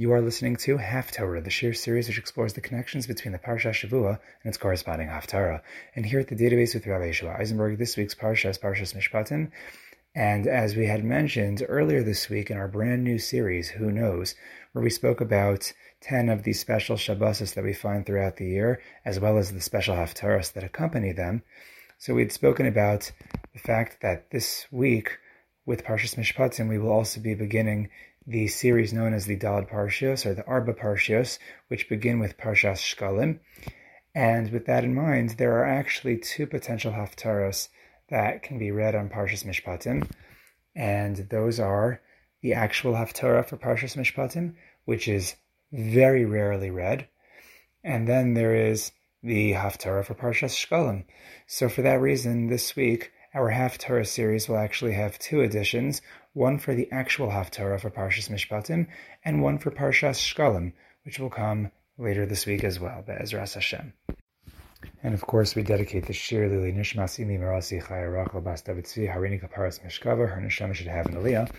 You are listening to Half Torah, the Shiur series which explores the connections between the Parsha Shavua and its corresponding Haftarah. And here at the database with Rabbi Yeshua Eisenberg, this week's Parsha is Parshas Mishpatim. And as we had mentioned earlier this week in our brand new series, Who Knows, where we spoke about 10 of these special Shabbosos that we find throughout the year, as well as the special Haftarahs that accompany them. So we had spoken about the fact that this week, with Parshas Mishpatim, we will also be beginning the series known as the Dalad Parshios or the Arba Parshios, which begin with Parshas Shekalim. And with that in mind, there are actually two potential haftaros that can be read on Parshas Mishpatim, and those are the actual haftarah for Parshas Mishpatim, which is very rarely read, and then there is the haftarah for Parshas Shekalim. So for that reason, this week our Haftarah series will actually have two editions, one for the actual Haftarah for Parshas Mishpatim, and one for Parshas Shekalim, which will come later this week as well, Be'ezras Hashem. And of course, we dedicate the Shiur Lili Nishmas Imi Marasi Chaya Rachel Bas David Harini Kaparas Mishkava, her Neshama should have an Aliyah.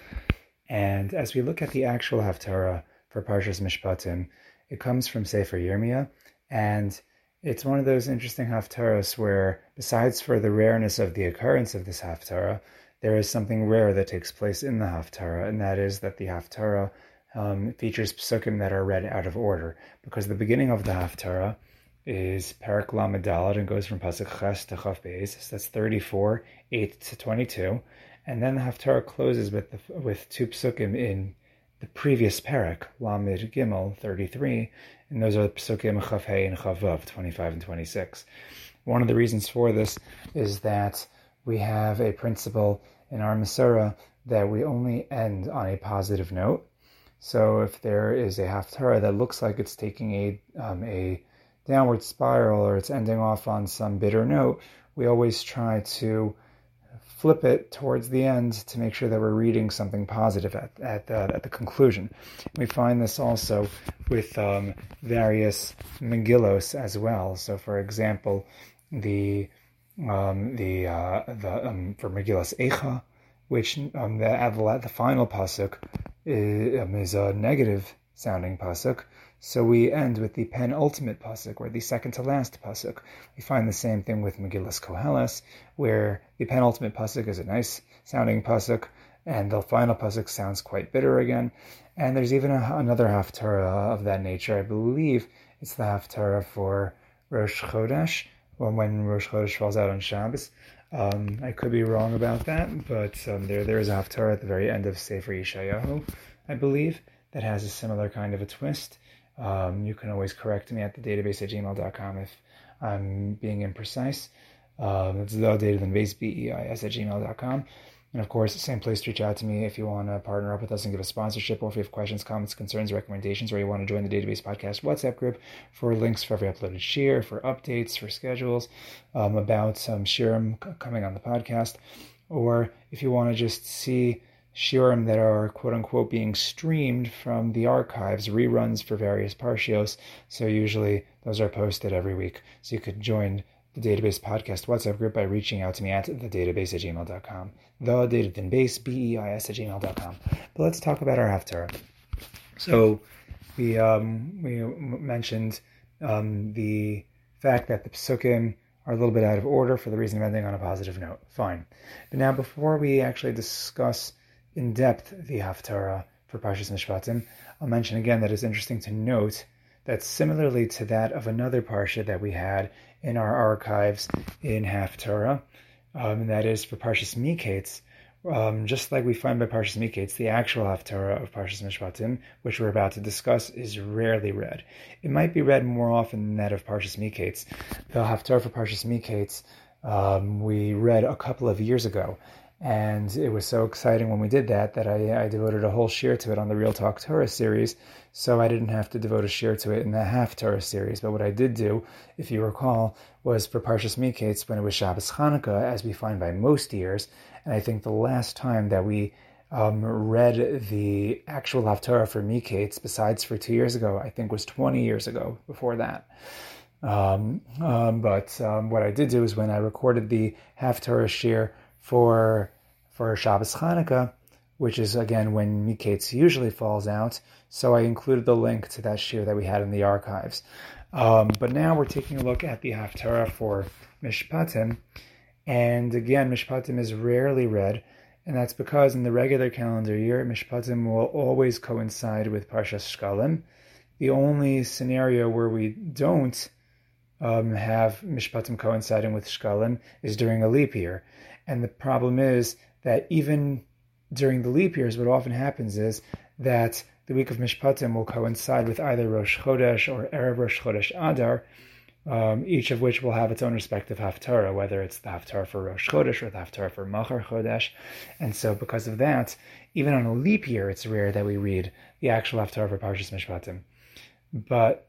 And as we look at the actual Haftarah for Parshas Mishpatim, it comes from Sefer Yirmiyah, and it's one of those interesting haftarahs where, besides for the rareness of the occurrence of this haftarah, there is something rare that takes place in the haftarah, and that is that the haftarah um, features psukim that are read out of order, because the beginning of the haftarah is Parak Lamed and goes from pasuk Ches to Chav Beis, so that's 34, 8 to 22, and then the haftarah closes with the, with two psukim in the previous parak, Lamed Gimel 33, and those are Psukim Chav Hey and Chavav 25 and 26. One of the reasons for this is that we have a principle in our Masorah that we only end on a positive note. So if there is a haftarah that looks like it's taking a um, a downward spiral or it's ending off on some bitter note, we always try to flip it towards the end to make sure that we're reading something positive at, at, the, at the conclusion. We find this also with um, various Megillos as well. So, for example, the um, the uh, the um, for Megillas Eicha, which um, the, the final pasuk is, um, is a negative sounding pasuk. So we end with the penultimate pasuk, or the second to last pasuk. We find the same thing with Megillas Koheles, where the penultimate pasuk is a nice sounding pasuk, and the final pasuk sounds quite bitter again. And there's even a, another haftarah of that nature. I believe it's the haftarah for Rosh Chodesh, when Rosh Chodesh falls out on Shabbos. Um, I could be wrong about that, but um, there there is a at the very end of Sefer Yeshayahu, I believe, that has a similar kind of a twist. Um, you can always correct me at the database at gmail.com if I'm being imprecise. Um, it's the data than base, B-E-I-S at gmail.com. And of course, same place to reach out to me if you want to partner up with us and give a sponsorship, or if you have questions, comments, concerns, recommendations, or you want to join the Database Podcast WhatsApp group for links for every uploaded share, for updates, for schedules um, about some shiurim coming on the podcast, or if you want to just see shiurim that are quote unquote being streamed from the archives, reruns for various parshios. So usually those are posted every week. So you could join database podcast WhatsApp group by reaching out to me at the database at gmail.com. The data then base, B E I S at gmail.com. But let's talk about our haftarah. So we um, we mentioned um, the fact that the psukim are a little bit out of order for the reason of ending on a positive note. Fine. But now, before we actually discuss in depth the Haftarah for Parshas Mishpatim, I'll mention again that it's interesting to note that similarly to that of another Parsha that we had in our archives in Haftarah, um, and that is for Parshas Miketz, um, just like we find by Parshas Miketz, the actual Haftarah of Parshas Mishpatim, which we're about to discuss, is rarely read. It might be read more often than that of Parshas Miketz. The Haftarah for Parshas Miketz um, we read a couple of years ago, and it was so exciting when we did that that I, I devoted a whole share to it on the Real Talk Torah series. So I didn't have to devote a share to it in the half Torah series. But what I did do, if you recall, was for Parshas Miketz when it was Shabbos Chanukah, as we find by most years. And I think the last time that we um, read the actual Haftarah for Miketz, besides for two years ago, I think was 20 years ago before that. Um, um, but um, what I did do is when I recorded the Haftarah share for for Shabbos Chanukah, which is again when Miketz usually falls out. So I included the link to that shiur that we had in the archives. Um, but now we're taking a look at the Haftarah for Mishpatim. And again, Mishpatim is rarely read, and that's because in the regular calendar year, Mishpatim will always coincide with Parshas Shekalim. The only scenario where we don't um, have Mishpatim coinciding with Shekalim is during a leap year. And the problem is that even during the leap years, what often happens is that the week of Mishpatim will coincide with either Rosh Chodesh or Erev Rosh Chodesh Adar, um, each of which will have its own respective Haftarah, whether it's the Haftarah for Rosh Chodesh or the Haftarah for Machar Chodesh. And so, because of that, even on a leap year, it's rare that we read the actual Haftarah for Parshas Mishpatim. But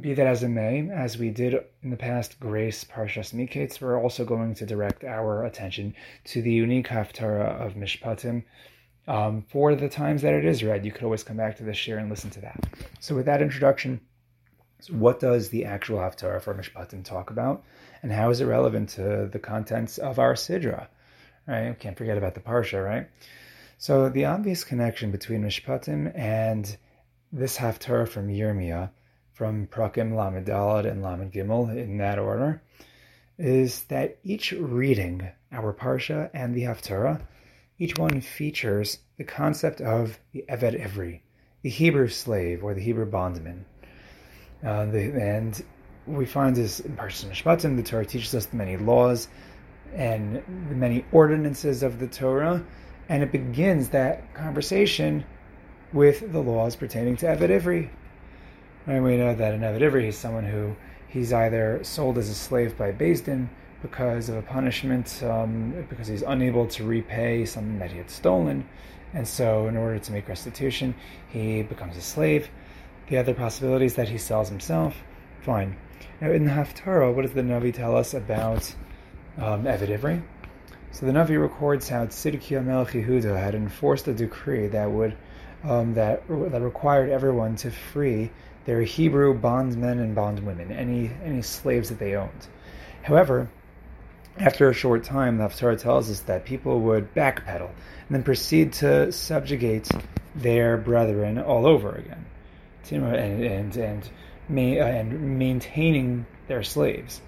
be that as it may, as we did in the past Grace Parshas Miketz, we're also going to direct our attention to the unique Haftarah of Mishpatim. Um, for the times that it is read, you could always come back to this share and listen to that. So, with that introduction, so what does the actual Haftarah for Mishpatim talk about, and how is it relevant to the contents of our Sidra? Right, can't forget about the Parsha, right? So, the obvious connection between Mishpatim and this Haftarah from Yirmiyah from Prakim Lamed Dalad and Lamed Gimel in that order, is that each reading, our Parsha and the Haftarah, each one features the concept of the Eved Ivri, the Hebrew slave or the Hebrew bondman. Uh, the, and we find this in Parshat Mishpatim, the Torah teaches us the many laws and the many ordinances of the Torah, and it begins that conversation with the laws pertaining to Eved Ivri, and we know that in Eved he's someone who he's either sold as a slave by Din because of a punishment, um, because he's unable to repay something that he had stolen, and so in order to make restitution, he becomes a slave. The other possibility is that he sells himself. Fine. Now in the Haftarah, what does the Navi tell us about um, Ivri? So the Navi records how Tzidkiah Melech Yehuda had enforced a decree that would um, that that required everyone to free their Hebrew bondsmen and bondwomen, any any slaves that they owned. However, after a short time, the Haftarah tells us that people would backpedal and then proceed to subjugate their brethren all over again, and and and, uh, and maintaining their slaves.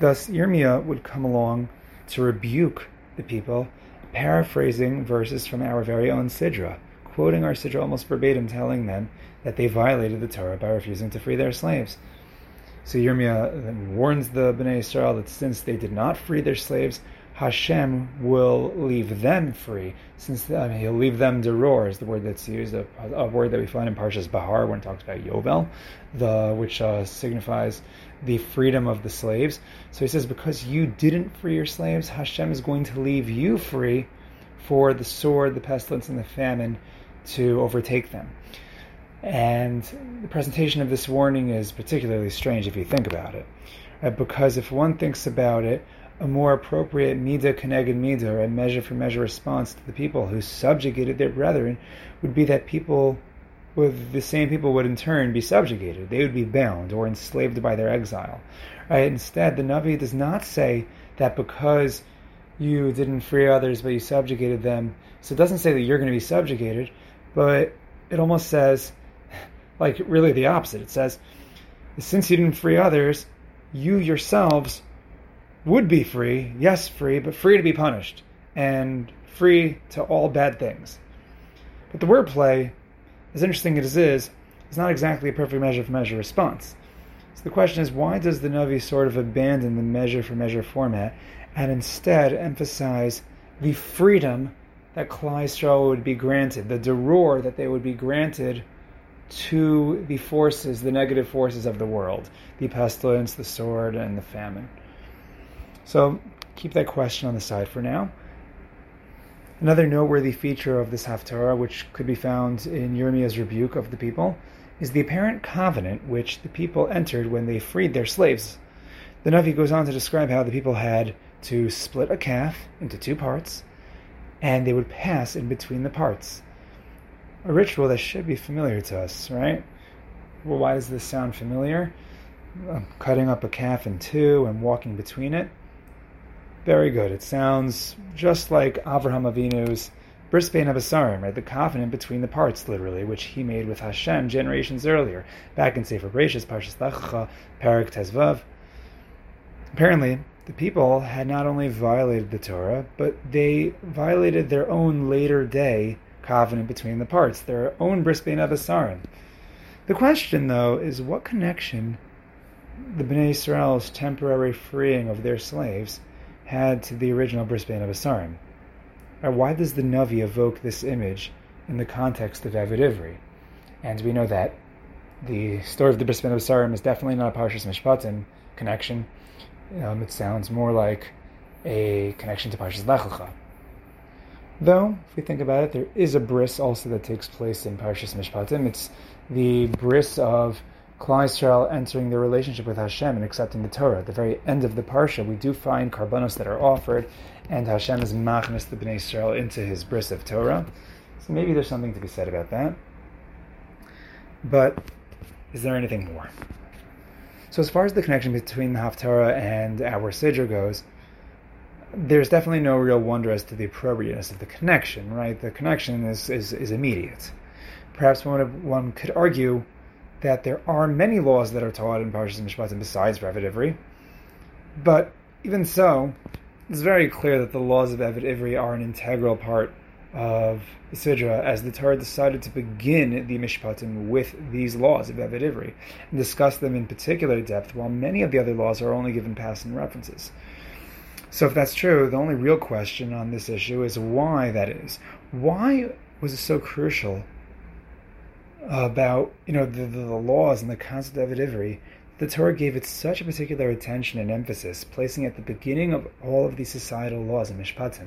Thus, Yirmiyah would come along to rebuke the people, paraphrasing verses from our very own Sidra, quoting our Sidra almost verbatim, telling them that they violated the Torah by refusing to free their slaves. So Yirmiyah warns the Bnei Israel that since they did not free their slaves, Hashem will leave them free, since mean, he'll leave them deror is the word that's used, a, a, word that we find in Parshas Bahar when it talks about Yovel, the which uh, signifies the freedom of the slaves. So he says, because you didn't free your slaves, Hashem is going to leave you free for the sword, the pestilence, and the famine to overtake them. And the presentation of this warning is particularly strange if you think about it. Uh, because if one thinks about it, a more appropriate midah keneged midah, a measure for measure response to the people who subjugated their brethren, would be that people, with the same people, would in turn be subjugated. They would be bound or enslaved by their exile. Right? Instead, the Navi does not say that because you didn't free others, but you subjugated them. So it doesn't say that you're going to be subjugated, but it almost says, like, really the opposite. It says, since you didn't free others, you yourselves would be free, yes, free, but free to be punished, and free to all bad things. But the wordplay, as interesting as it is, is not exactly a perfect measure for measure response. So the question is, why does the Navi sort of abandon the measure for measure format and instead emphasize the freedom that Klal would be granted, the deror that they would be granted to the forces, the negative forces of the world, the pestilence, the sword, and the famine. So keep that question on the side for now. Another noteworthy feature of this Haftarah, which could be found in Yirmiyah's rebuke of the people, is the apparent covenant which the people entered when they freed their slaves. The Navi goes on to describe how the people had to split a calf into two parts, and they would pass in between the parts. A ritual that should be familiar to us, right? Well, why does this sound familiar? Um, cutting up a calf in two and walking between it. Very good. It sounds just like Avraham Avinu's Bris Bein Habesarim, right? The covenant between the parts, literally, which he made with Hashem generations earlier, back in Sefer Bereshis, Parshas Lech Lecha, Parak Tezvav. Apparently, the people had not only violated the Torah, but they violated their own later day covenant between the parts, their own Bris Bein. The question, though, is what connection the Bnei Israel's temporary freeing of their slaves had to the original Bris Bein why does the Navi evoke this image in the context of Eved Ivri? And we know that the story of the Bris Bein is definitely not a Parshas Mishpatim connection. Um, it sounds more like a connection to Parshas Lech Lecha. Though, if we think about it, there is a bris also that takes place in Parshas Mishpatim. It's the bris of Klal entering their relationship with Hashem and accepting the Torah. At the very end of the parsha, we do find karbanos that are offered, and Hashem is machnas the Bnei Israel into his bris of Torah. So maybe there's something to be said about that. But is there anything more? So as far as the connection between the Haftarah and our Siddur goes, there's definitely no real wonder as to the appropriateness of the connection, right? The connection is, is, is immediate. Perhaps one, one could argue that there are many laws that are taught in Parshas Mishpatim besides Eved Ivri, but even so, it's very clear that the laws of Eved Ivri are an integral part of Sidra, as the Torah decided to begin the Mishpatim with these laws of Eved Ivri and discuss them in particular depth, while many of the other laws are only given passing references. So, if that's true, the only real question on this issue is why that is. Why was it so crucial about you know the, the, the laws and the concept of Eved Ivri? That the Torah gave it such a particular attention and emphasis, placing it at the beginning of all of these societal laws in Mishpatim.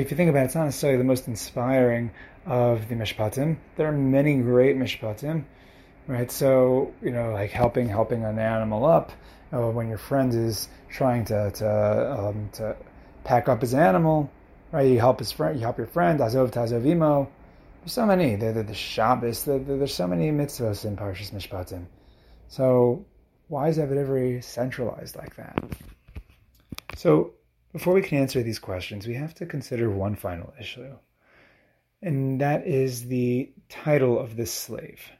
If you think about it, it's not necessarily the most inspiring of the Mishpatim. There are many great Mishpatim, right? So, you know, like helping helping an animal up, or when your friend is trying to to, um, to pack up his animal, right? You help his friend, you help your friend, Azov Tazovimo. There's so many. There, the, Shabbos. The, the, there's so many mitzvahs in Parshas Mishpatim. So, why is Eved Ivri centralized like that? So, before we can answer these questions, we have to consider one final issue, and that is the title of this slave.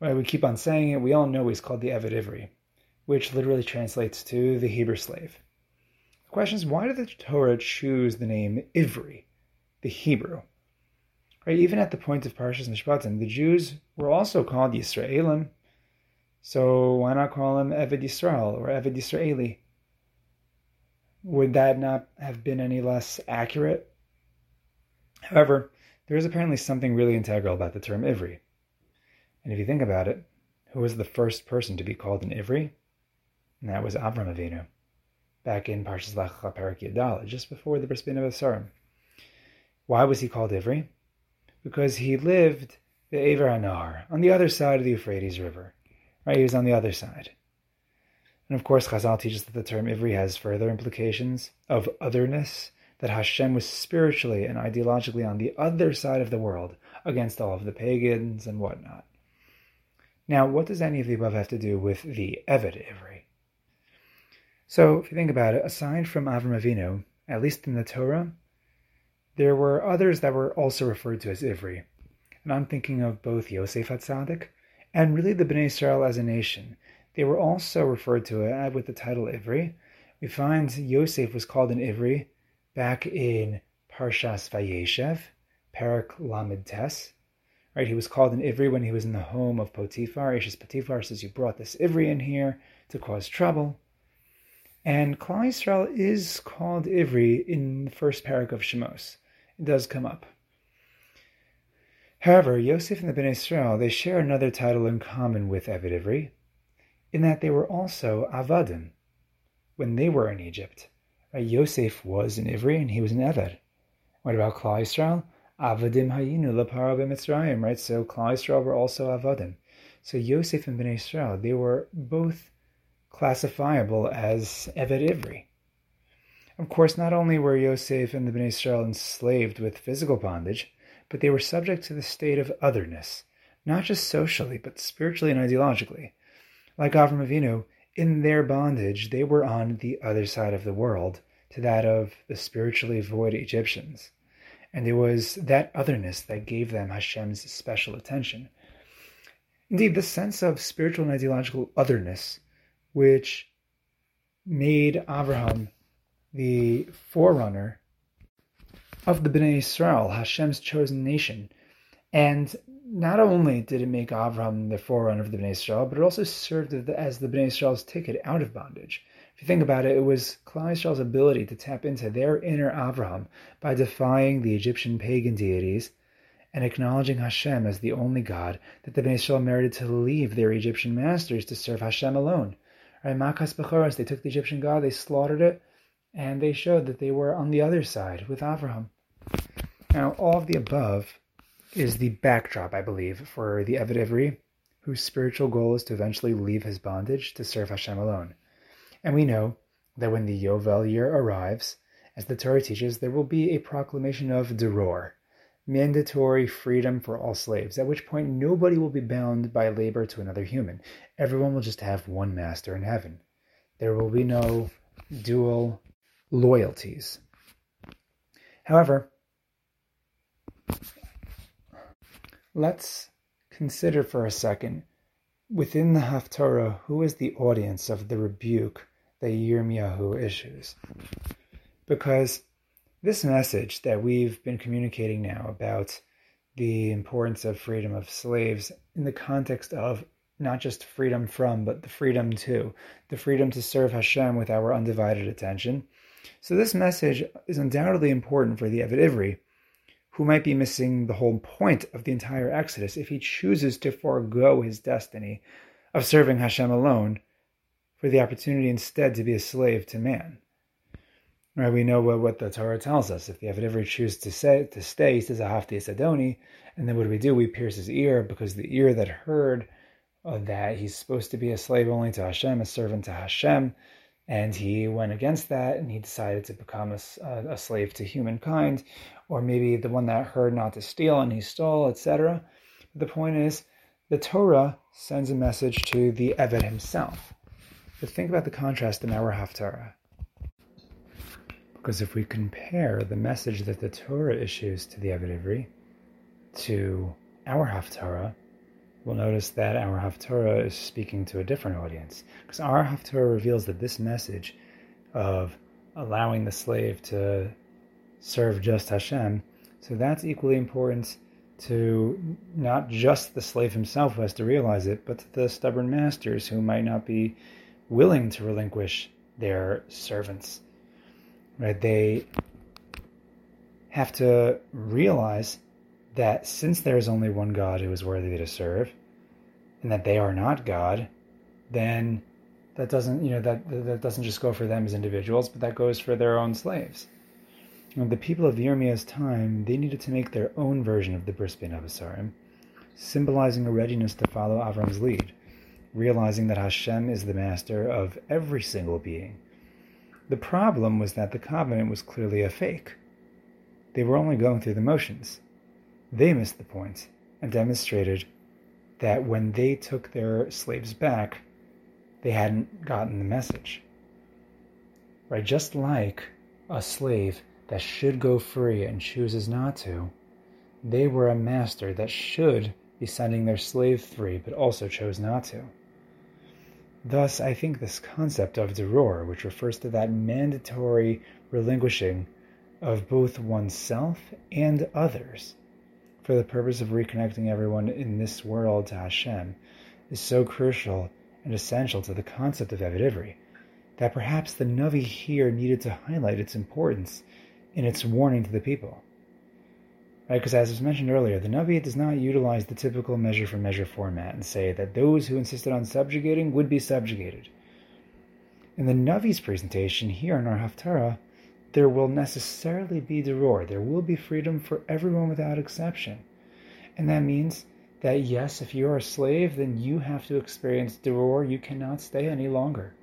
Right, we keep on saying it. We all know he's called the Eved Ivri, which literally translates to the Hebrew slave. The question is, why did the Torah choose the name Ivri, the Hebrew? Right, even at the point of Parshas Mishpatim, the Jews were also called Yisraelim. So why not call them Eved Yisrael or Eved Yisraeli? Would that not have been any less accurate? However, there is apparently something really integral about the term Ivri. And if you think about it, who was the first person to be called an Ivri? And that was Avram Avinu, back in Parshas Lech Parak just before the Bris Bein Habesarim. Why was he called Ivri? Because he lived the Aver on the other side of the Euphrates River. Right, he was on the other side. And of course, Chazal teaches that the term Ivri has further implications of otherness, that Hashem was spiritually and ideologically on the other side of the world against all of the pagans and whatnot. Now, what does any of the above have to do with the Eved Ivri? So, if you think about it, aside from Avram Avinu, at least in the Torah, there were others that were also referred to as Ivri. And I'm thinking of both Yosef HaTzadik and really the Bnei Israel as a nation. They were also referred to uh, with the title Ivri. We find Yosef was called an Ivri back in Parshas Vayeshev, Parak Lamed Tes. Right, he was called an Ivri when he was in the home of Potiphar. Ashes Potiphar says, "You brought this Ivri in here to cause trouble." And Klal Yisrael is called Ivri in the first parak of Shemos. It does come up. However, Yosef and the Bnei Israel they share another title in common with Eved Ivri, in that they were also Avadim when they were in Egypt. Right? Yosef was an Ivri and he was an Eved. What about Klal Yisrael? Avadim hayinu lapara b'mitzrayim, right? So Klal Yisrael were also Avadim. So Yosef and Bnei Israel, they were both classifiable as Eved Ivri. Of course, not only were Yosef and the Bnei Israel enslaved with physical bondage, but they were subject to the state of otherness, not just socially, but spiritually and ideologically. Like Avram Avinu, in their bondage, they were on the other side of the world to that of the spiritually void Egyptians. And it was that otherness that gave them Hashem's special attention. Indeed, the sense of spiritual and ideological otherness, which made Abraham the forerunner of the Bnei Israel, Hashem's chosen nation. And not only did it make Abraham the forerunner of the Bnei Israel, but it also served as the Bnei Israel's ticket out of bondage. If you think about it, it was Klal Israel's ability to tap into their inner Abraham by defying the Egyptian pagan deities and acknowledging Hashem as the only God, that the Bnei Israel merited to leave their Egyptian masters to serve Hashem alone. Right, Makas Bechoros, they took the Egyptian God, they slaughtered it, and they showed that they were on the other side with Abraham. Now, all of the above is the backdrop, I believe, for the Eved Ivri, whose spiritual goal is to eventually leave his bondage to serve Hashem alone. And we know that when the Yovel year arrives, as the Torah teaches, there will be a proclamation of Deror, mandatory freedom for all slaves, at which point nobody will be bound by labor to another human. Everyone will just have one master in heaven. There will be no dual loyalties. However, let's consider for a second within the Haftarah who is the audience of the rebuke that Yirmiyahu issues. Because this message that we've been communicating now about the importance of freedom of slaves in the context of not just freedom from, but the freedom to, the freedom to serve Hashem with our undivided attention. So, this message is undoubtedly important for the Eved Ivri, who might be missing the whole point of the entire Exodus if he chooses to forego his destiny of serving Hashem alone for the opportunity instead to be a slave to man. Right, we know what, what the Torah tells us. If the Eved Ivri chooses to say to stay, he says Ahafti Sadoni, and then what do we do? We pierce his ear because the ear that heard that he's supposed to be a slave only to Hashem, a servant to Hashem, and he went against that and he decided to become a, a slave to humankind, or maybe the one that heard not to steal and he stole, etc. The point is, the Torah sends a message to the Eved himself. But think about the contrast in our Haftarah. Because if we compare the message that the Torah issues to the Eved Ivri to our Haftarah, we'll notice that our Haftarah is speaking to a different audience. Because our Haftarah reveals that this message of allowing the slave to serve just Hashem, so that's equally important to not just the slave himself who has to realize it, but to the stubborn masters who might not be willing to relinquish their servants right? They have to realize that since there is only one God who is worthy to serve, and that they are not God, then that doesn't, you know, that that doesn't just go for them as individuals, but that goes for their own slaves. the people of Yirmiya's time, they needed to make their own version of the Bris Bein Habesarim, symbolizing a readiness to follow Avram's lead, realizing that Hashem is the master of every single being, the problem was that the covenant was clearly a fake. They were only going through the motions. They missed the point and demonstrated that when they took their slaves back, they hadn't gotten the message. Right? Just like a slave that should go free and chooses not to, they were a master that should be sending their slave free but also chose not to. Thus, I think this concept of deror, which refers to that mandatory relinquishing of both oneself and others for the purpose of reconnecting everyone in this world to Hashem, is so crucial and essential to the concept of Eved Ivri that perhaps the Navi here needed to highlight its importance in its warning to the people. Right? Because as was mentioned earlier, the Navi does not utilize the typical measure for measure format and say that those who insisted on subjugating would be subjugated. In the Navi's presentation here in our Haftarah, there will necessarily be deror. There will be freedom for everyone without exception. And that means that yes, if you're a slave, then you have to experience deror. You cannot stay any longer.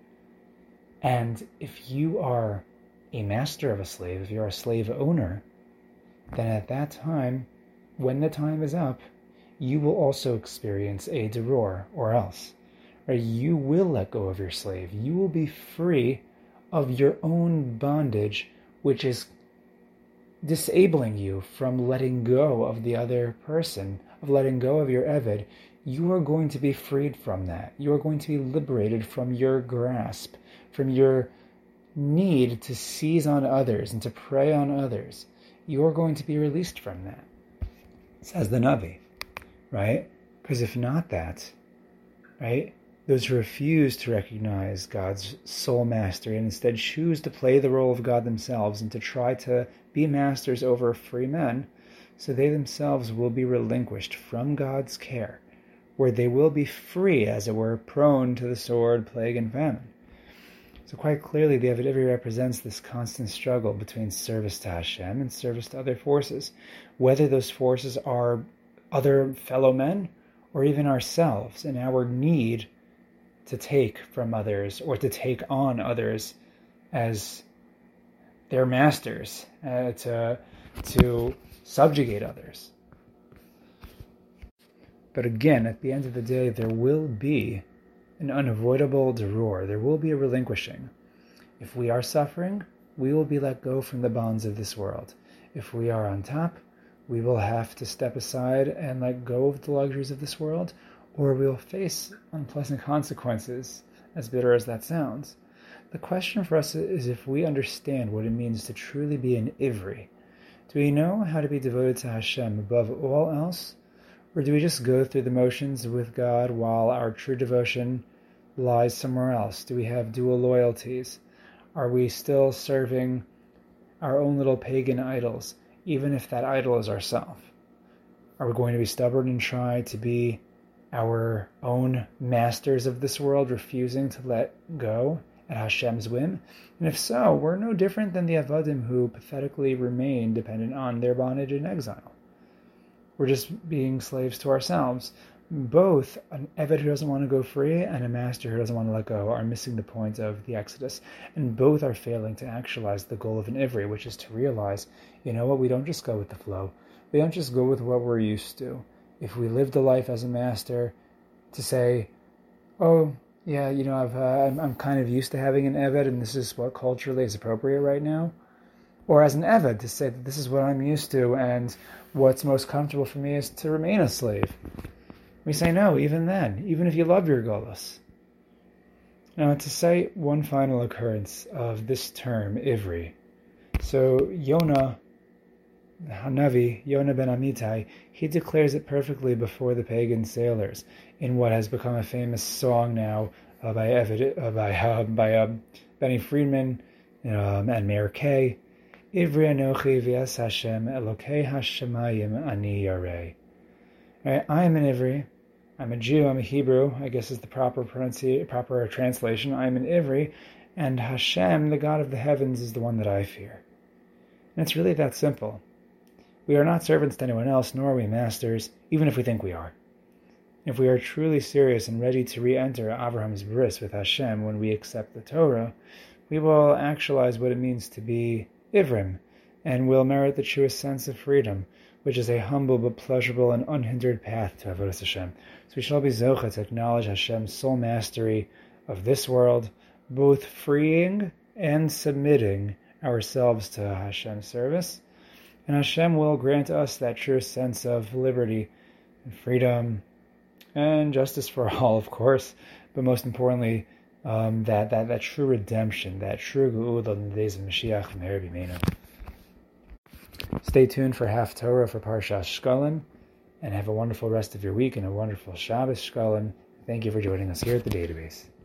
And if you are a master of a slave, if you're a slave owner, then at that time, when the time is up, you will also experience a deror or else. Right? You will let go of your slave. You will be free of your own bondage, which is disabling you from letting go of the other person, of letting go of your Eved, you are going to be freed from that. You are going to be liberated from your grasp, from your need to seize on others and to prey on others. You are going to be released from that, says the Navi, right? Because if not that, right, those who refuse to recognize God's sole mastery and instead choose to play the role of God themselves and to try to be masters over free men, so they themselves will be relinquished from God's care, where they will be free, as it were, prone to the sword, plague, and famine. So quite clearly, the Eved Ivri represents this constant struggle between service to Hashem and service to other forces, whether those forces are other fellow men or even ourselves and our need to take from others or to take on others as their masters, uh, to, to subjugate others. But again, at the end of the day, there will be an unavoidable deror. There will be a relinquishing. If we are suffering, we will be let go from the bonds of this world. If we are on top, we will have to step aside and let go of the luxuries of this world, or we'll face unpleasant consequences, as bitter as that sounds. The question for us is if we understand what it means to truly be an Ivri. Do we know how to be devoted to Hashem above all else? Or do we just go through the motions with God while our true devotion lies somewhere else? Do we have dual loyalties? Are we still serving our own little pagan idols, even if that idol is ourself? Are we going to be stubborn and try to be our own masters of this world refusing to let go at Hashem's whim? And if so, we're no different than the Avadim who pathetically remain dependent on their bondage in exile. We're just being slaves to ourselves. Both an Eved who doesn't want to go free and a master who doesn't want to let go are missing the point of the Exodus. And both are failing to actualize the goal of an Ivri, which is to realize, you know what, we don't just go with the flow. We don't just go with what we're used to if we lived a life as a master, to say, oh, yeah, you know, I've, uh, I'm, I'm kind of used to having an Eved and this is what culturally is appropriate right now. Or as an Eved, to say that this is what I'm used to and what's most comfortable for me is to remain a slave. We say no, even then, even if you love your Golos. Now, to cite one final occurrence of this term, Ivri. So, Yonah Hanavi, Yonah ben Amittai, he declares it perfectly before the pagan sailors in what has become a famous song now uh, by, Evid, uh, by, uh, by Benny Friedman um, and Meir Kay. Ivri anochi v'es Hashem elokei hashemayim ani yarei. Right, I am an Ivri. I'm a Jew. I'm a Hebrew. I guess is the proper pronunci- proper translation. I'm an Ivri, and Hashem, the God of the heavens, is the one that I fear. And it's really that simple. We are not servants to anyone else, nor are we masters, even if we think we are. If we are truly serious and ready to re enter Abraham's bris with Hashem when we accept the Torah, we will actualize what it means to be Ivrim, and will merit the truest sense of freedom, which is a humble but pleasurable and unhindered path to Avodah Hashem. So we shall be Zocha to acknowledge Hashem's sole mastery of this world, both freeing and submitting ourselves to Hashem's service and Hashem will grant us that true sense of liberty and freedom and justice for all, of course, but most importantly, um, that, that, that true redemption, that true Geula in the days of Mashiach from Bimenu. Stay tuned for Half Torah for Parshas Shekalim, and have a wonderful rest of your week and a wonderful Shabbos Shekalim. Thank you for joining us here at the database.